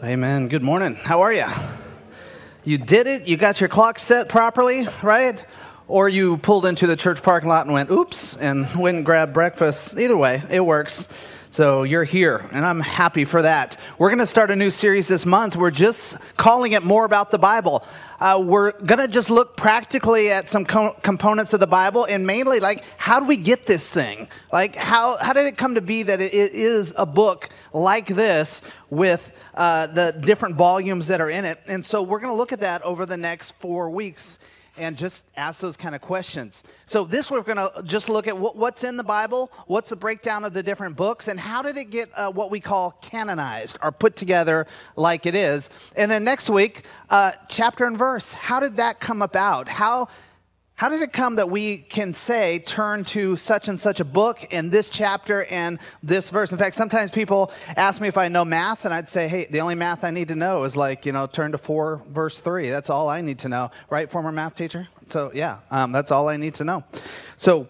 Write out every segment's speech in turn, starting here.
Amen. Good morning. How are you? You did it. You got your clock set properly, right? Or you pulled into the church parking lot and went, oops, and went and grabbed breakfast. Either way, it works. So you're here, and I'm happy for that. We're going to start a new series this month. We're just calling it More About the Bible. Uh, we're going to just look practically at some co- components of the Bible and mainly like how do we get this thing? Like how, how did it come to be that it is a book like this with uh, the different volumes that are in it? And so we're going to look at that over the next four weeks and just ask those kind of questions. So, this we're going to just look at what, what's in the Bible, what's the breakdown of the different books, and how did it get uh, what we call canonized or put together like it is. And then next week, uh, chapter and verse. How did that come about? How how did it come that we can say, turn to such and such a book in this chapter and this verse? In fact, sometimes people ask me if I know math, and I'd say, hey, the only math I need to know is like, you know, turn to 4, verse 3. That's all I need to know. Right, former math teacher? So, yeah, um, that's all I need to know. So,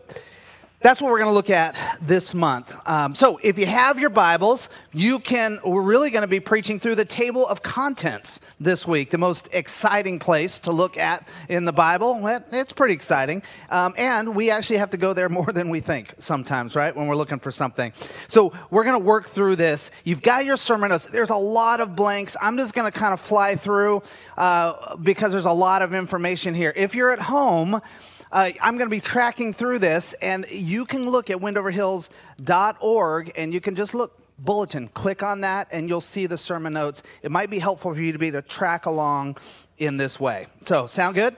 that's what we're going to look at this month. Um, so, if you have your Bibles, you can, we're really going to be preaching through the table of contents this week, the most exciting place to look at in the Bible. It's pretty exciting. Um, and we actually have to go there more than we think sometimes, right, when we're looking for something. So, we're going to work through this. You've got your sermon notes, there's a lot of blanks. I'm just going to kind of fly through uh, because there's a lot of information here. If you're at home, uh, I'm going to be tracking through this, and you can look at windoverhills.org and you can just look bulletin, click on that, and you'll see the sermon notes. It might be helpful for you to be to track along in this way. So, sound good?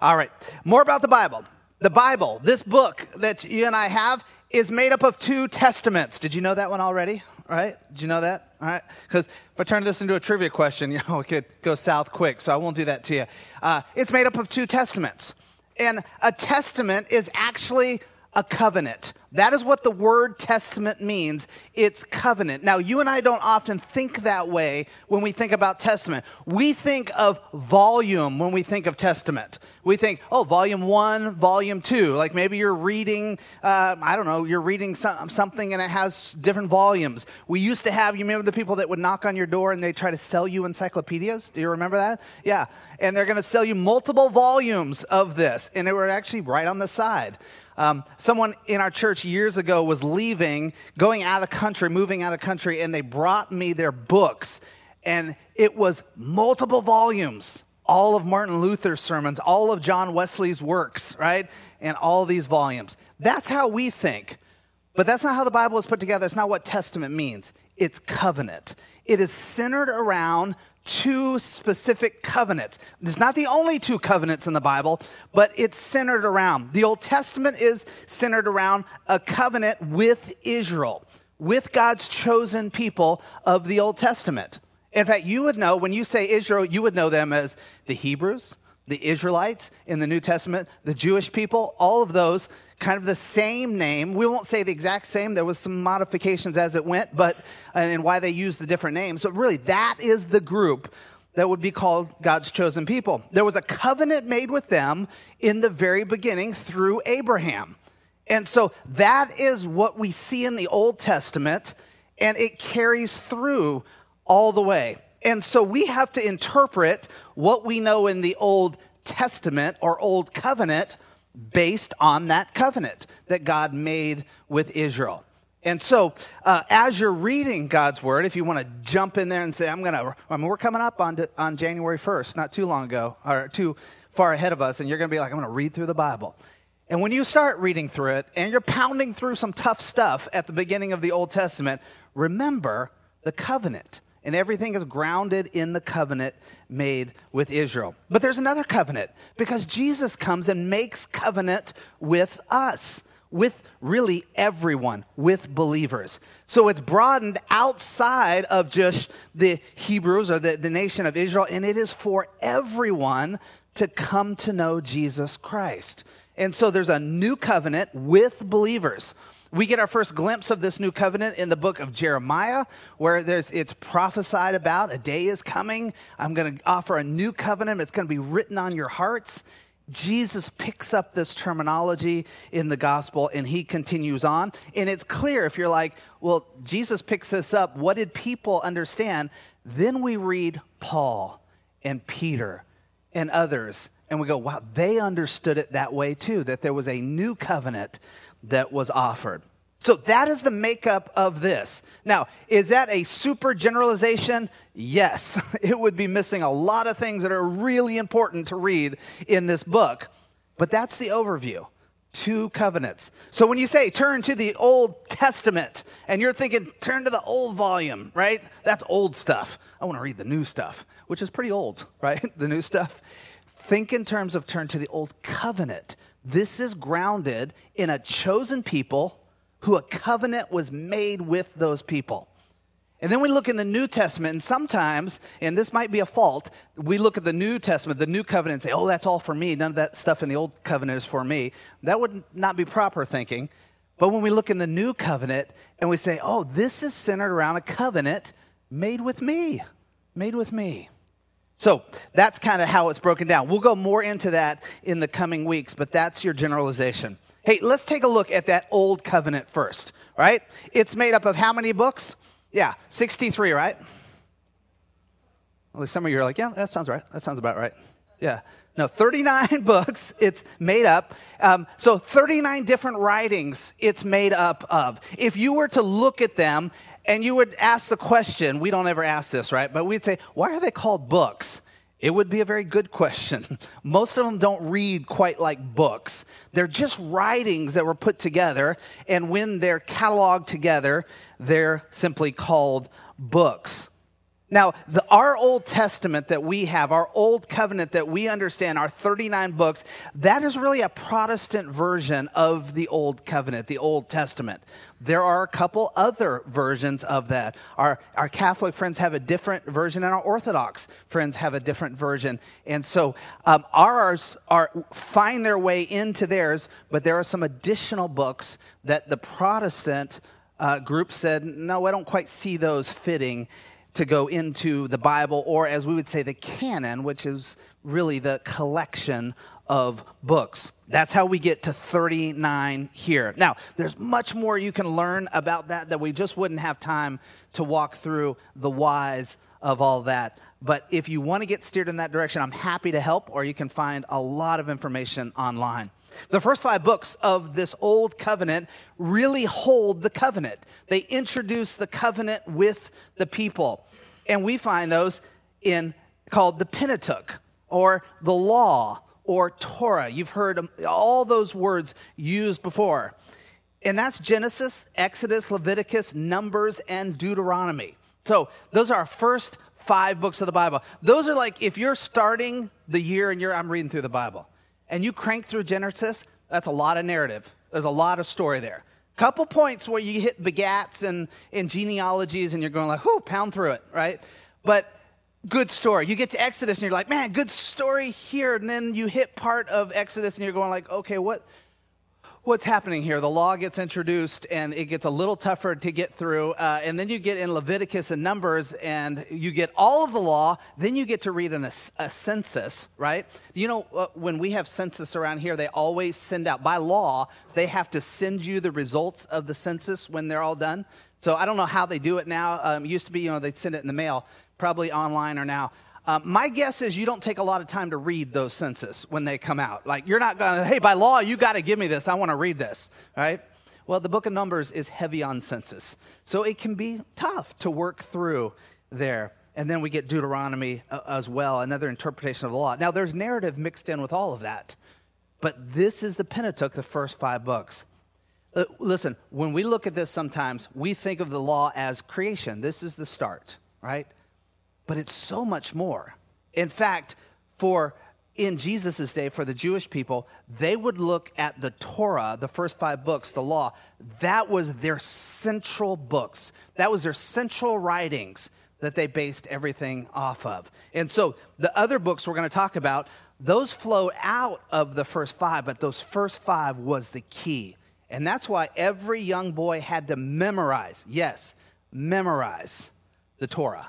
All right. More about the Bible. The Bible, this book that you and I have, is made up of two testaments. Did you know that one already? Right? Did you know that? All right? Because if I turn this into a trivia question, you know, it could go south quick, so I won't do that to you. Uh, it's made up of two testaments. And a testament is actually a covenant. That is what the word testament means. It's covenant. Now, you and I don't often think that way when we think about testament. We think of volume when we think of testament. We think, oh, volume one, volume two. Like maybe you're reading, uh, I don't know, you're reading some, something and it has different volumes. We used to have, you remember the people that would knock on your door and they try to sell you encyclopedias? Do you remember that? Yeah. And they're going to sell you multiple volumes of this. And they were actually right on the side. Um, someone in our church years ago was leaving, going out of country, moving out of country, and they brought me their books. And it was multiple volumes, all of Martin Luther's sermons, all of John Wesley's works, right? And all these volumes. That's how we think. But that's not how the Bible is put together. It's not what testament means. It's covenant. It is centered around two specific covenants. It's not the only two covenants in the Bible, but it's centered around. The Old Testament is centered around a covenant with Israel, with God's chosen people of the Old Testament. In fact, you would know, when you say Israel, you would know them as the Hebrews, the Israelites in the New Testament, the Jewish people, all of those kind of the same name. We won't say the exact same. There was some modifications as it went, but and why they used the different names. But really, that is the group that would be called God's chosen people. There was a covenant made with them in the very beginning through Abraham. And so that is what we see in the Old Testament, and it carries through all the way. And so we have to interpret what we know in the Old Testament or Old Covenant based on that covenant that God made with Israel. And so, uh, as you're reading God's word, if you want to jump in there and say, I'm to, I mean, we're coming up on, on January 1st, not too long ago, or too far ahead of us, and you're to be like, I'm to read through the Bible. And when you start reading through it and you're pounding through some tough stuff at the beginning of the Old Testament, remember the covenant and everything is grounded in the covenant made with Israel. But there's another covenant because Jesus comes and makes covenant with us, with really everyone, with believers. So it's broadened outside of just the Hebrews or the, the nation of Israel, and it is for everyone to come to know Jesus Christ. And so there's a new covenant with believers. We get our first glimpse of this new covenant in the book of Jeremiah, where there's, it's prophesied about a day is coming. I'm going to offer a new covenant. It's going to be written on your hearts. Jesus picks up this terminology in the gospel and he continues on. And it's clear if you're like, well, Jesus picks this up. What did people understand? Then we read Paul and Peter and others, and we go, wow, they understood it that way too, that there was a new covenant that was offered. So that is the makeup of this. Now, is that a super generalization? Yes. It would be missing a lot of things that are really important to read in this book. But that's the overview. Two covenants. So when you say turn to the Old Testament and you're thinking turn to the old volume, right? That's old stuff. I want to read the new stuff, which is pretty old, right? The new stuff. Think in terms of turn to the Old Covenant. This is grounded in a chosen people who a covenant was made with those people. And then we look in the New Testament, and sometimes, and this might be a fault, we look at the New Testament, the New Covenant, and say, oh, that's all for me. None of that stuff in the Old Covenant is for me. That would not be proper thinking. But when we look in the New Covenant and we say, oh, this is centered around a covenant made with me, made with me. So that's kind of how it's broken down. We'll go more into that in the coming weeks, but that's your generalization. Hey, let's take a look at that old covenant first, right? It's made up of how many books? Yeah, 63, right? At least some of you are like, yeah, that sounds right. That sounds about right. Yeah. No, 39 books it's made up. Um, so 39 different writings it's made up of. If you were to look at them and you would ask the question, we don't ever ask this, right? But we'd say, why are they called books? It would be a very good question. Most of them don't read quite like books. They're just writings that were put together, and when they're cataloged together, they're simply called books. Now, the, our Old Testament that we have, our Old Covenant that we understand, our 39 books, that is really a Protestant version of the Old Covenant, the Old Testament. There are a couple other versions of that. Our, our Catholic friends have a different version, and our Orthodox friends have a different version. And so um, ours are, find their way into theirs, but there are some additional books that the Protestant uh, group said, no, I don't quite see those fitting to go into the Bible, or as we would say, the canon, which is really the collection of books. That's how we get to 39 here. Now, there's much more you can learn about that that we just wouldn't have time to walk through the whys of all that. But if you want to get steered in that direction, I'm happy to help, or you can find a lot of information online. The first five books of this Old Covenant really hold the covenant. They introduce the covenant with the people. And we find those in called the Pentateuch or the law or Torah. You've heard all those words used before. And that's Genesis, Exodus, Leviticus, Numbers, and Deuteronomy. So those are our first five books of the Bible. Those are like if you're starting the year and you're I'm reading through the Bible and you crank through Genesis, that's a lot of narrative. There's a lot of story there. Couple points where you hit begats and, and genealogies and you're going like, whoo, pound through it, right? But good story. You get to Exodus and you're like, man, good story here. And then you hit part of Exodus and you're going like, okay, what, what's happening here. The law gets introduced and it gets a little tougher to get through. Uh, and then you get in Leviticus and Numbers and you get all of the law. Then you get to read an, a, a census, right? You know, uh, when we have census around here, they always send out, by law, they have to send you the results of the census when they're all done. So I don't know how they do it now. Um, it used to be, you know, they'd send it in the mail, probably online or now. Um, my guess is you don't take a lot of time to read those census when they come out. Like, you're not going to, hey, by law, you got to give me this. I want to read this, right? Well, the book of Numbers is heavy on census. So it can be tough to work through there. And then we get Deuteronomy uh, as well, another interpretation of the law. Now, there's narrative mixed in with all of that. But this is the Pentateuch, the first five books. Uh, listen, when we look at this sometimes, we think of the law as creation. This is the start, right? But it's so much more. In fact, for in Jesus' day, for the Jewish people, they would look at the Torah, the first five books, the law. That was their central books. That was their central writings that they based everything off of. And so the other books we're going to talk about, those flowed out of the first five, but those first five was the key. And that's why every young boy had to memorize, yes, memorize the Torah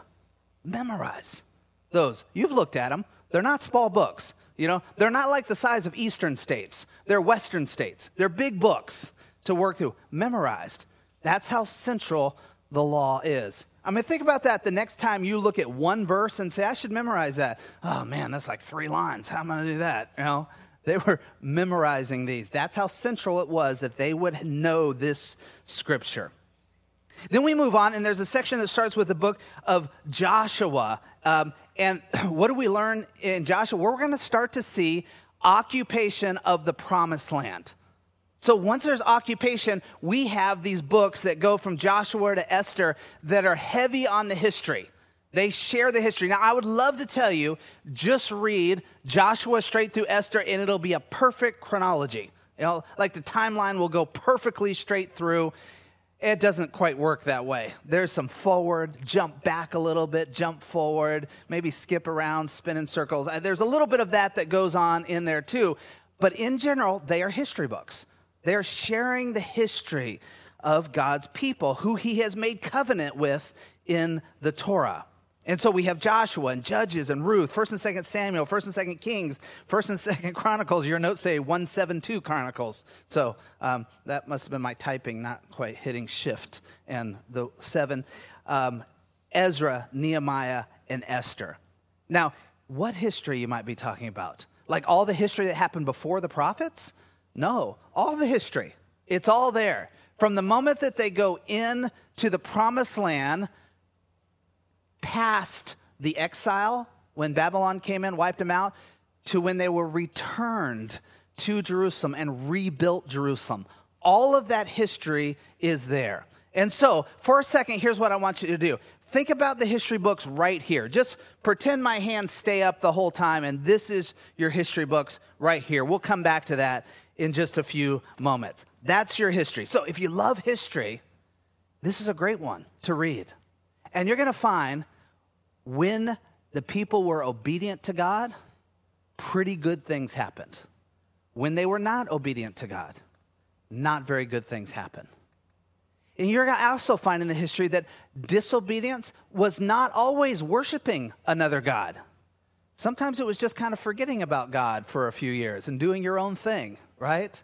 memorize those. You've looked at them. They're not small books. You know, they're not like the size of eastern states. They're western states. They're big books to work through. Memorized. That's how central the law is. I mean, think about that the next time you look at one verse and say, I should memorize that. Oh man, that's like three lines. How am I going to do that? You know, they were memorizing these. That's how central it was that they would know this scripture. Then we move on, and there's a section that starts with the book of Joshua. Um, and what do we learn in Joshua? We're going to start to see occupation of the promised land. So once there's occupation, we have these books that go from Joshua to Esther that are heavy on the history. They share the history. Now, I would love to tell you, just read Joshua straight through Esther, and it'll be a perfect chronology. You know, like the timeline will go perfectly straight through. It doesn't quite work that way. There's some forward, jump back a little bit, jump forward, maybe skip around, spin in circles. Uh, there's a little bit of that that goes on in there too. But in general, they are history books. They're sharing the history of God's people, who he has made covenant with in the Torah. And so we have Joshua and Judges and Ruth, 1st and 2nd Samuel, 1st and 2nd Kings, 1st and 2nd Chronicles. Your notes say 172 Chronicles. So um, that must have been my typing not quite hitting shift. And the seven um, Ezra, Nehemiah, and Esther. Now, what history you might be talking about? Like all the history that happened before the prophets? No, all the history. It's all there. From the moment that they go in to the promised land, past the exile when Babylon came in, wiped them out, to when they were returned to Jerusalem and rebuilt Jerusalem. All of that history is there. And so, for a second, here's what I want you to do. Think about the history books right here. Just pretend my hands stay up the whole time, and this is your history books right here. We'll come back to that in just a few moments. That's your history. So, if you love history, this is a great one to read. And you're going to find when the people were obedient to God, pretty good things happened. When they were not obedient to God, not very good things happened. And you're going to also find in the history that disobedience was not always worshiping another God. Sometimes it was just kind of forgetting about God for a few years and doing your own thing, right?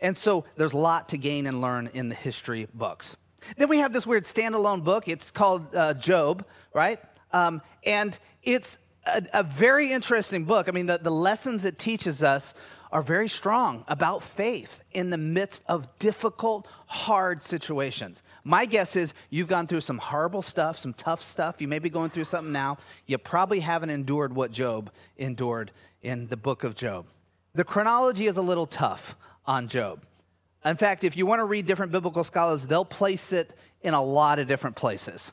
And so there's a lot to gain and learn in the history books. Then we have this weird standalone book. It's called uh, Job, right? Um, and it's a, a, very interesting book. I mean, the, the lessons it teaches us are very strong about faith in the midst of difficult, hard situations. My guess is you've gone through some horrible stuff, some tough stuff. You may be going through something now. You probably haven't endured what Job endured in the book of Job. The chronology is a little tough on Job. In fact, if you want to read different biblical scholars, they'll place it in a lot of different places.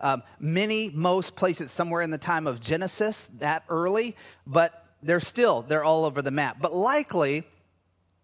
Um, many, most place it somewhere in the time of Genesis, that early, but they're still, they're all over the map. But likely,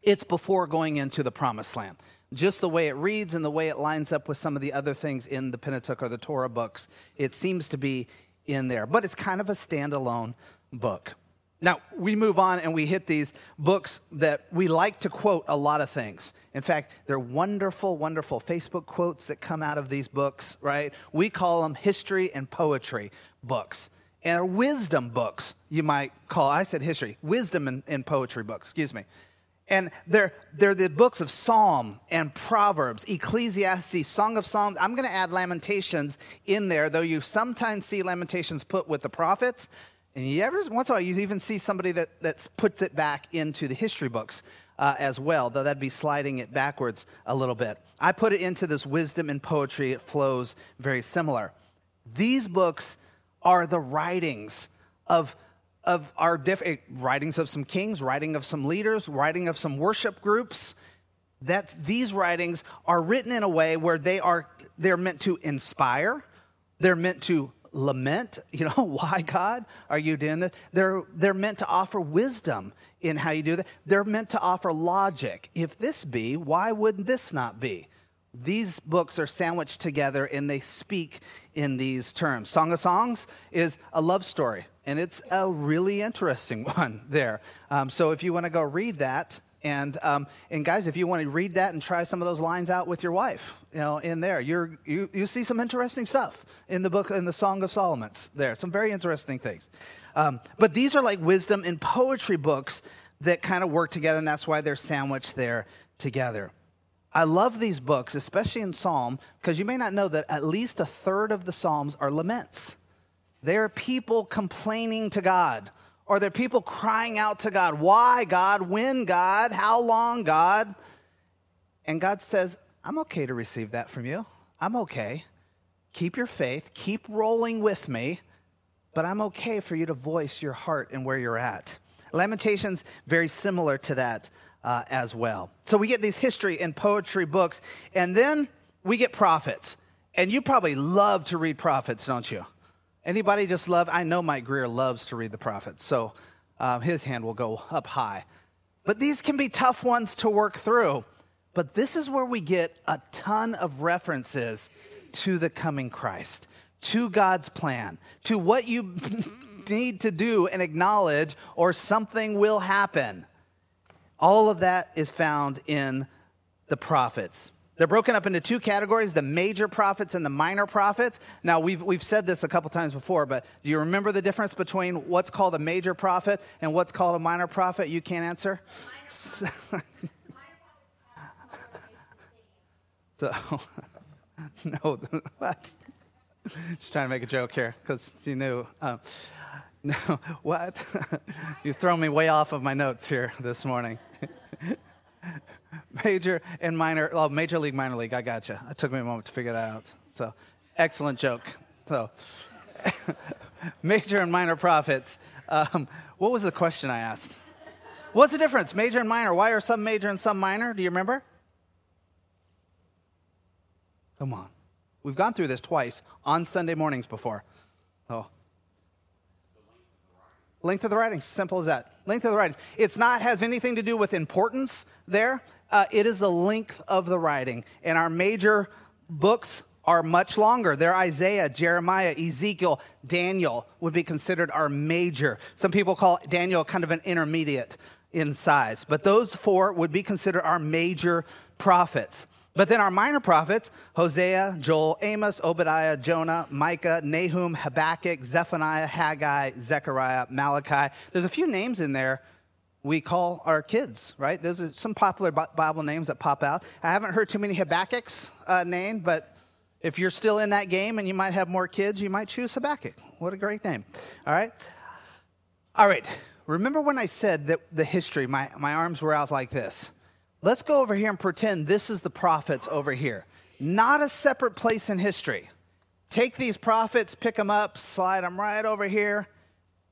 it's before going into the promised land. Just the way it reads and the way it lines up with some of the other things in the Pentateuch or the Torah books, it seems to be in there. But it's kind of a standalone book. Now, we move on and we hit these books that we like to quote a lot of things. In fact, they're wonderful, wonderful Facebook quotes that come out of these books, right? We call them history and poetry books. And wisdom books, you might call. I said history, wisdom and, and poetry books, excuse me. And they're, they're the books of Psalm and Proverbs, Ecclesiastes, Song of Psalms. I'm going to add Lamentations in there, though you sometimes see Lamentations put with the prophets. And you ever, once in a while, you even see somebody that, that puts it back into the history books uh, as well, though that'd be sliding it backwards a little bit. I put it into this wisdom and poetry. It flows very similar. These books are the writings of, of our different eh, writings of some kings, writing of some leaders, writing of some worship groups. That these writings are written in a way where they are they're meant to inspire, they're meant to lament, you know, why God are you doing this? They're, they're meant to offer wisdom in how you do that. They're meant to offer logic. If this be, why would this not be? These books are sandwiched together and they speak in these terms. Song of Songs is a love story, and it's a really interesting one there. Um, so if you want to go read that, and, um, and guys, if you want to read that and try some of those lines out with your wife, you know, in there, you're, you, you see some interesting stuff in the book, in the Song of Solomon's there, some very interesting things. Um, but these are like wisdom and poetry books that kind of work together, and that's why they're sandwiched there together. I love these books, especially in Psalm, because you may not know that at least a third of the Psalms are laments. They're people complaining to God, or they're people crying out to God. Why, God? When, God? How long, God? And God says, I'm okay to receive that from you. I'm okay. Keep your faith, keep rolling with me, but I'm okay for you to voice your heart and where you're at. Lamentations, very similar to that uh, as well. So we get these history and poetry books, and then we get prophets. And you probably love to read prophets, don't you? Anybody just love? I know Mike Greer loves to read the prophets, so uh, his hand will go up high. But these can be tough ones to work through. But this is where we get a ton of references to the coming Christ, to God's plan, to what you need to do and acknowledge, or something will happen. All of that is found in the prophets. They're broken up into two categories the major prophets and the minor prophets. Now, we've, we've said this a couple times before, but do you remember the difference between what's called a major prophet and what's called a minor prophet? You can't answer? so, no, what? Just trying to make a joke here because you knew. Um, no, what? you throw me way off of my notes here this morning. major and minor, well, major league, minor league. I got gotcha. It took me a moment to figure that out. So, excellent joke. So, major and minor prophets. Um, what was the question I asked? What's the difference, major and minor? Why are some major and some minor? Do you remember? Come on. We've gone through this twice on Sunday mornings before. Oh, Length of the writing, simple as that. Length of the writing. It's not has anything to do with importance there. Uh, it is the length of the writing. And our major books are much longer. They're Isaiah, Jeremiah, Ezekiel, Daniel would be considered our major. Some people call Daniel kind of an intermediate in size, but those four would be considered our major prophets. But then our minor prophets, Hosea, Joel, Amos, Obadiah, Jonah, Micah, Nahum, Habakkuk, Zephaniah, Haggai, Zechariah, Malachi. There's a few names in there we call our kids, right? Those are some popular Bible names that pop out. I haven't heard too many Habakkuk's uh, named, but if you're still in that game and you might have more kids, you might choose Habakkuk. What a great name. All right? All right. Remember when I said that the history, my, my arms were out like this? Let's go over here and pretend this is the prophets over here, not a separate place in history. Take these prophets, pick them up, slide them right over here,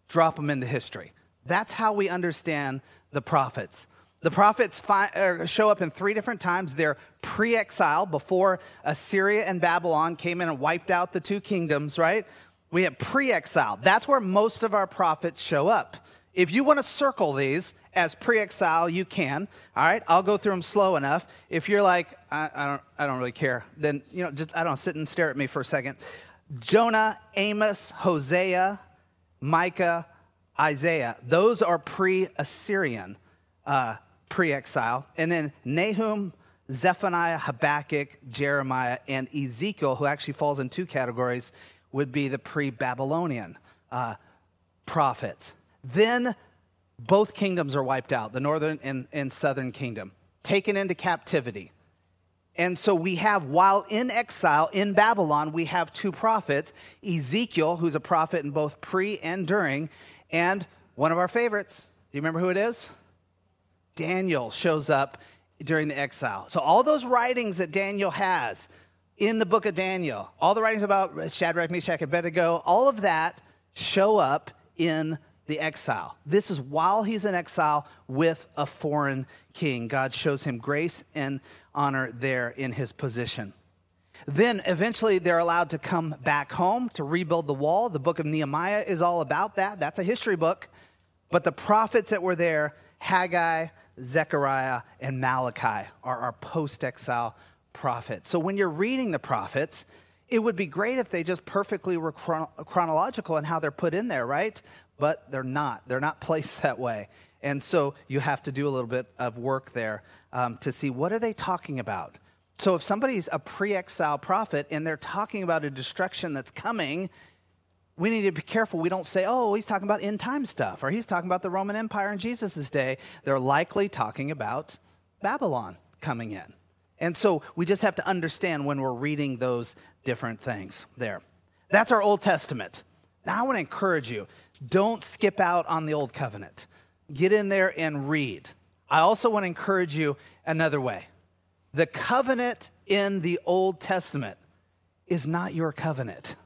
drop them into history. That's how we understand the prophets. The prophets fi- er, show up in three different times. They're pre exile, before Assyria and Babylon came in and wiped out the two kingdoms, right? We have pre exile. That's where most of our prophets show up. If you want to circle these as pre exile, you can. All right, I'll go through them slow enough. If you're like, I, I, don't, I don't really care, then, you know, just, I don't sit and stare at me for a second. Jonah, Amos, Hosea, Micah, Isaiah, those are pre Assyrian, uh, pre exile. And then Nahum, Zephaniah, Habakkuk, Jeremiah, and Ezekiel, who actually falls in two categories, would be the pre Babylonian uh, prophets. Then both kingdoms are wiped out, the northern and, and southern kingdom, taken into captivity. And so we have, while in exile in Babylon, we have two prophets Ezekiel, who's a prophet in both pre and during, and one of our favorites. Do you remember who it is? Daniel shows up during the exile. So all those writings that Daniel has in the book of Daniel, all the writings about Shadrach, Meshach, and Abednego, all of that show up in the exile. This is while he's in exile with a foreign king. God shows him grace and honor there in his position. Then eventually they're allowed to come back home to rebuild the wall. The book of Nehemiah is all about that. That's a history book. But the prophets that were there, Haggai, Zechariah, and Malachi, are our post exile prophets. So when you're reading the prophets, it would be great if they just perfectly were chronological in how they're put in there, right? But they're not. They're not placed that way. And so you have to do a little bit of work there um, to see what are they talking about. So if somebody's a pre-exile prophet and they're talking about a destruction that's coming, we need to be careful. We don't say, "Oh, he's talking about end time stuff," or "He's talking about the Roman Empire in Jesus' day." They're likely talking about Babylon coming in. And so we just have to understand when we're reading those different things there. That's our Old Testament. Now I want to encourage you don't skip out on the Old Covenant. Get in there and read. I also want to encourage you another way. The covenant in the Old Testament is not your covenant.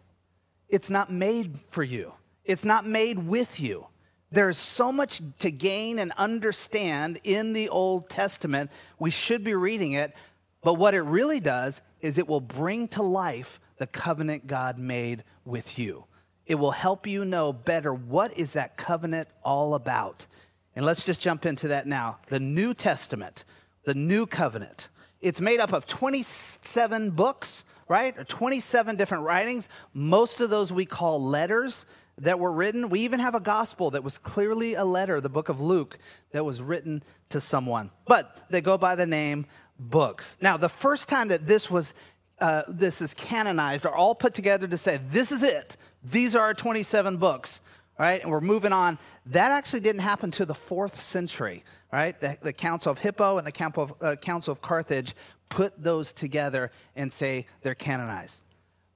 It's not made for you, it's not made with you. There's so much to gain and understand in the Old Testament. We should be reading it, but what it really does is it will bring to life the covenant God made with you. It will help you know better what is that covenant all about. And let's just jump into that now. The New Testament, the New Covenant. It's made up of 27 books, right? Or 27 different writings. Most of those we call letters that were written. We even have a gospel that was clearly a letter, the book of Luke, that was written to someone. But they go by the name books. Now, the first time that this was uh, this is canonized are all put together to say this is it. These are our 27 books, right? And we're moving on. That actually didn't happen to the fourth century, right? The, the Council of Hippo and the Council of, uh, Council of Carthage put those together and say they're canonized.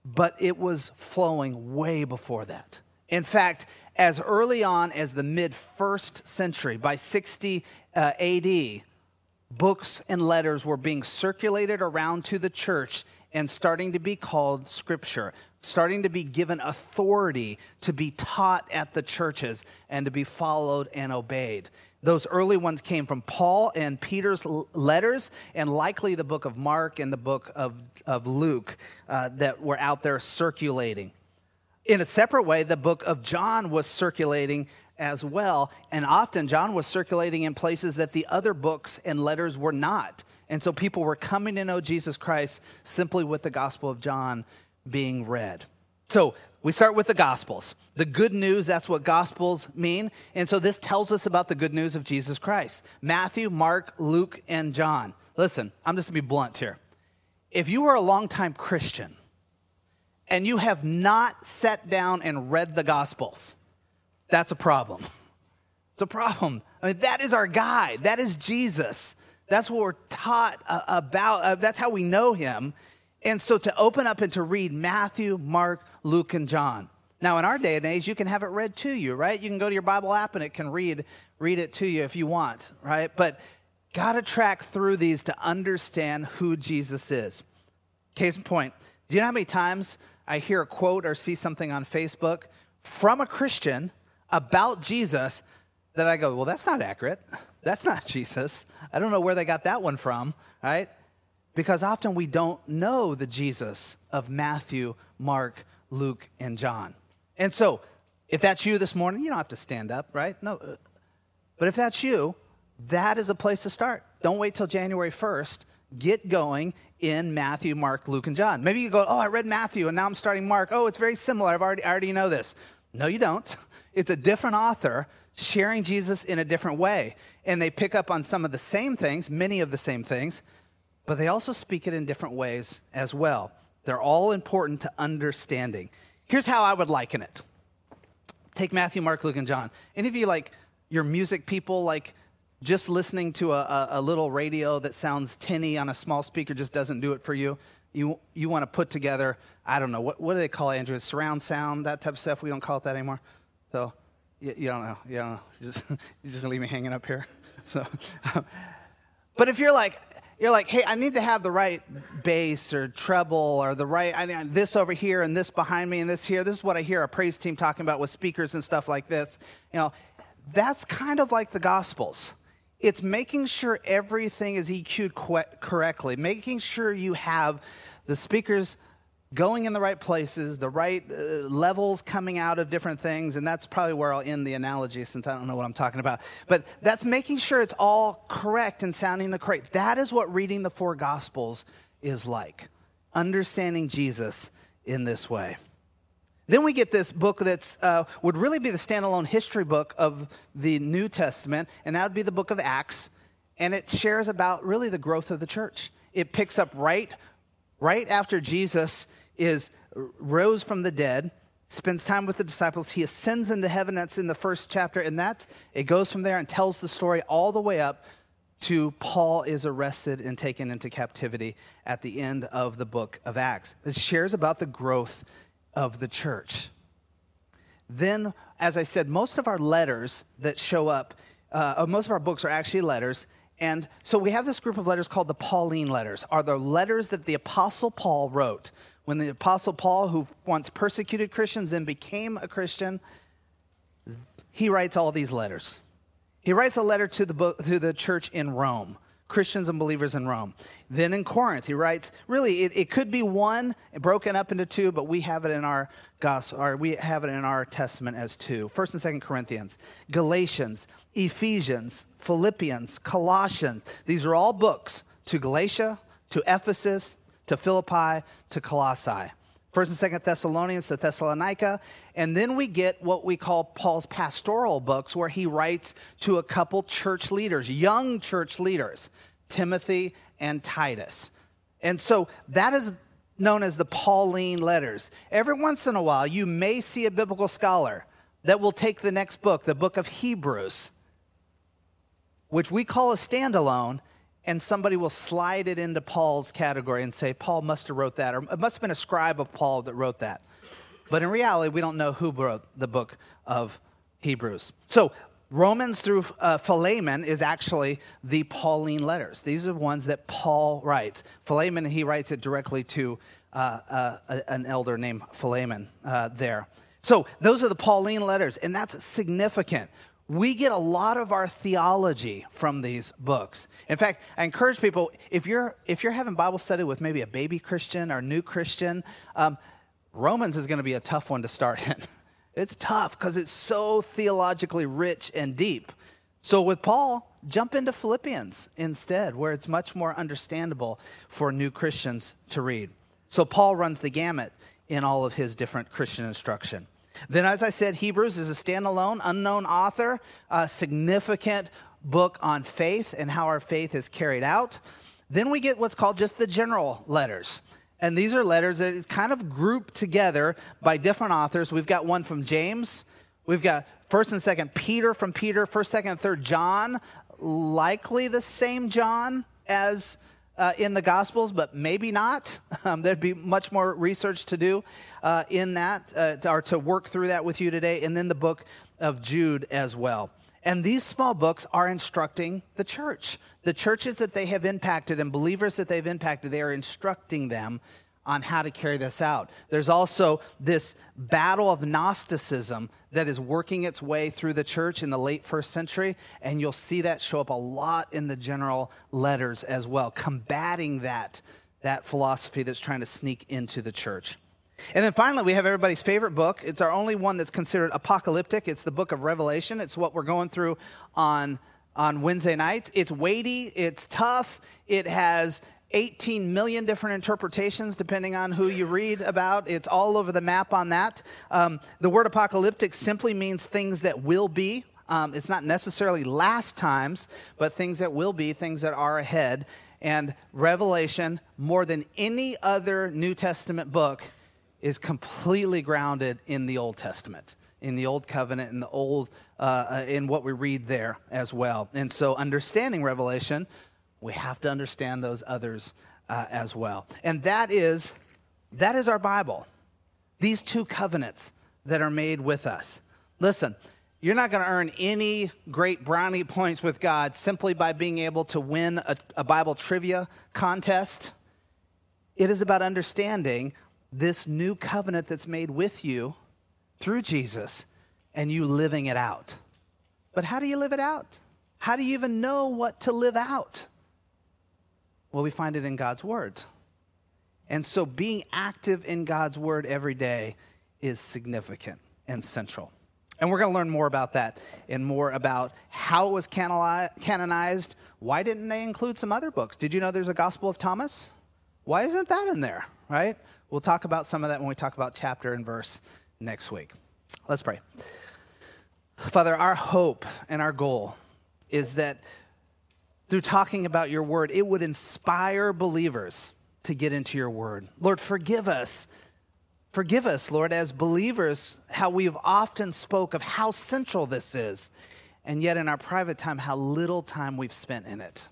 But it was flowing way before that. In fact, as early on as the mid first century, by 60 uh, AD, books and letters were being circulated around to the church and starting to be called scripture, starting to be given authority to be taught at the churches and to be followed and obeyed. Those early ones came from Paul and Peter's letters, and likely the book of Mark and the book of, of Luke uh, that were out there circulating. In a separate way, the book of John was circulating as well. And often John was circulating in places that the other books and letters were not. And so people were coming to know Jesus Christ simply with the Gospel of John being read. So we start with the Gospels. The good news, that's what Gospels mean. And so this tells us about the good news of Jesus Christ Matthew, Mark, Luke, and John. Listen, I'm just gonna be blunt here. If you are a longtime Christian and you have not sat down and read the Gospels, that's a problem. It's a problem. I mean, that is our guide. That is Jesus. That's what we're taught uh, about. Uh, that's how we know him. And so to open up and to read Matthew, Mark, Luke, and John. Now, in our day and age, you can have it read to you, right? You can go to your Bible app and it can read, read it to you if you want, right? But got to track through these to understand who Jesus is. Case in point, do you know how many times I hear a quote or see something on Facebook from a Christian about Jesus that I go, well, that's not accurate. That's not Jesus. I don't know where they got that one from, right? Because often we don't know the Jesus of Matthew, Mark, Luke, and John. And so, if that's you this morning, you don't have to stand up, right? No. Uh, but if that's you, that is a place to start. Don't wait till January 1st. Get going in Matthew, Mark, Luke, and John. Maybe you go, oh, I read Matthew and now I'm starting Mark. Oh, it's very similar. I've already, I already know this. No, you don't. It's a different author sharing Jesus in a different way. And they pick up on some of the same things, many of the same things, but they also speak it in different ways as well. They're all important to understanding. Here's how I would liken it take Matthew, Mark, Luke, and John. Any of you like your music people, like just listening to a, a, little radio that sounds tinny on a small speaker just doesn't do it for you? You, you want to put together, I don't know, what, what do they call it, Andrew? Surround sound, that type of stuff. We don't call it that anymore. So you, you don't know. You don't know. You just, you're just gonna leave me hanging up here. So, but if you're like, you're like, hey, I need to have the right bass or treble or the right, I need this over here and this behind me and this here. This is what I hear a praise team talking about with speakers and stuff like this. You know, that's kind of like the Gospels. It's making sure everything is EQ'd correctly, making sure you have the speakers going in the right places, the right uh, levels coming out of different things, and that's probably where I'll end the analogy since I don't know what I'm talking about. But that's making sure it's all correct and sounding the correct. That is what reading the four Gospels is like, understanding Jesus in this way. Then we get this book that's uh, would really be the standalone history book of the New Testament, and that would be the book of Acts, and it shares about really the growth of the church. It picks up right right after Jesus is rose from the dead, spends time with the disciples, he ascends into heaven. That's in the first chapter, and that it goes from there and tells the story all the way up to Paul is arrested and taken into captivity at the end of the book of Acts. It shares about the growth of the church. Then, as I said, most of our letters that show up, uh most of our books are actually letters. And so we have this group of letters called the Pauline letters, are the letters that the Apostle Paul wrote. When the Apostle Paul, who once persecuted Christians and became a Christian, he writes all these letters. He writes a letter to the, book, to the church in Rome, Christians and believers in Rome. Then in Corinth, he writes, really, it, it could be one broken up into two, but we have it in our gospel, or we have it in our testament as two. First and Second Corinthians, Galatians, Ephesians, Philippians, Colossians. These are all books to Galatia, to Ephesus, to Philippi, to Colossae. First and Second Thessalonians to Thessalonica, and then we get what we call Paul's pastoral books, where he writes to a couple church leaders, young church leaders, Timothy and Titus. And so that is known as the Pauline letters. Every once in a while, you may see a biblical scholar that will take the next book, the book of Hebrews, which we call a standalone, and somebody will slide it into Paul's category and say, Paul must have wrote that, or it must have been a scribe of Paul that wrote that. But in reality, we don't know who wrote the book of Hebrews. So Romans through uh, Philemon is actually the Pauline letters. These are the ones that Paul writes. Philemon, he writes it directly to uh, uh, an elder named Philemon uh, there. So those are the Pauline letters, and that's significant we get a lot of our theology from these books. In fact, I encourage people if you're if you're having Bible study with maybe a baby Christian or new Christian, um, Romans is going to be a tough one to start in. It's tough because it's so theologically rich and deep. So with Paul, jump into Philippians instead, where it's much more understandable for new Christians to read. So Paul runs the gamut in all of his different Christian instruction. Then, as I said, Hebrews is a standalone, unknown author, a significant book on faith and how our faith is carried out. Then we get what's called just the general letters. And these are letters that is kind of grouped together by different authors. We've got one from James. We've got first and second Peter from Peter, first, second, third John, likely the same John as uh, in the Gospels, but maybe not. Um, there'd be much more research to do uh, in that, uh, to, or to work through that with you today, and then the book of Jude as well. And these small books are instructing the church. The churches that they have impacted and believers that they've impacted, they are instructing them on how to carry this out. There's also this battle of Gnosticism that is working its way through the church in the late first century, and you'll see that show up a lot in the general letters as well, combating that, that philosophy that's trying to sneak into the church. And then finally, we have everybody's favorite book. It's our only one that's considered apocalyptic. It's the book of Revelation. It's what we're going through on, on Wednesday nights. It's weighty, it's tough, it has 18 million different interpretations depending on who you read about. It's all over the map on that. Um, the word apocalyptic simply means things that will be. Um, it's not necessarily last times, but things that will be, things that are ahead. And Revelation, more than any other New Testament book, is completely grounded in the Old Testament, in the Old Covenant, in the Old, uh, uh in what we read there as well. And so, understanding Revelation we have to understand those others uh, as well. And that is, that is our Bible. These two covenants that are made with us. Listen, you're not going to earn any great brownie points with God simply by being able to win a, a Bible trivia contest. It is about understanding this new covenant that's made with you through Jesus and you living it out. But how do you live it out? How do you even know what to live out? Well, we find it in God's Word. And so being active in God's Word every day is significant and central. And we're going to learn more about that and more about how it was canonized. Why didn't they include some other books? Did you know there's a Gospel of Thomas? Why isn't that in there, right? We'll talk about some of that when we talk about chapter and verse next week. Let's pray. Father, our hope and our goal is that through talking about your word, it would inspire believers to get into your word. Lord, forgive us. Forgive us, Lord, as believers, how we've often spoke of how central this is and yet in our private time, how little time we've spent in it.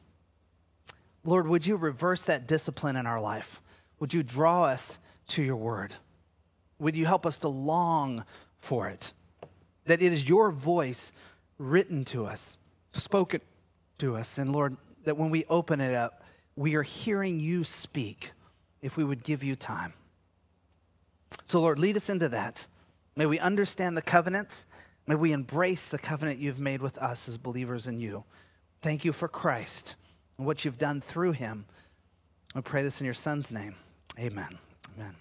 Lord, would you reverse that discipline in our life? Would you draw us to your word? Would you help us to long for it? That it is your voice written to us, spoken to us. And Lord, that when we open it up, we are hearing you speak if we would give you time. So, Lord, lead us into that. May we understand the covenants. May we embrace the covenant you've made with us as believers in you. Thank you for Christ and what you've done through him. I pray this in your Son's name. Amen. Amen.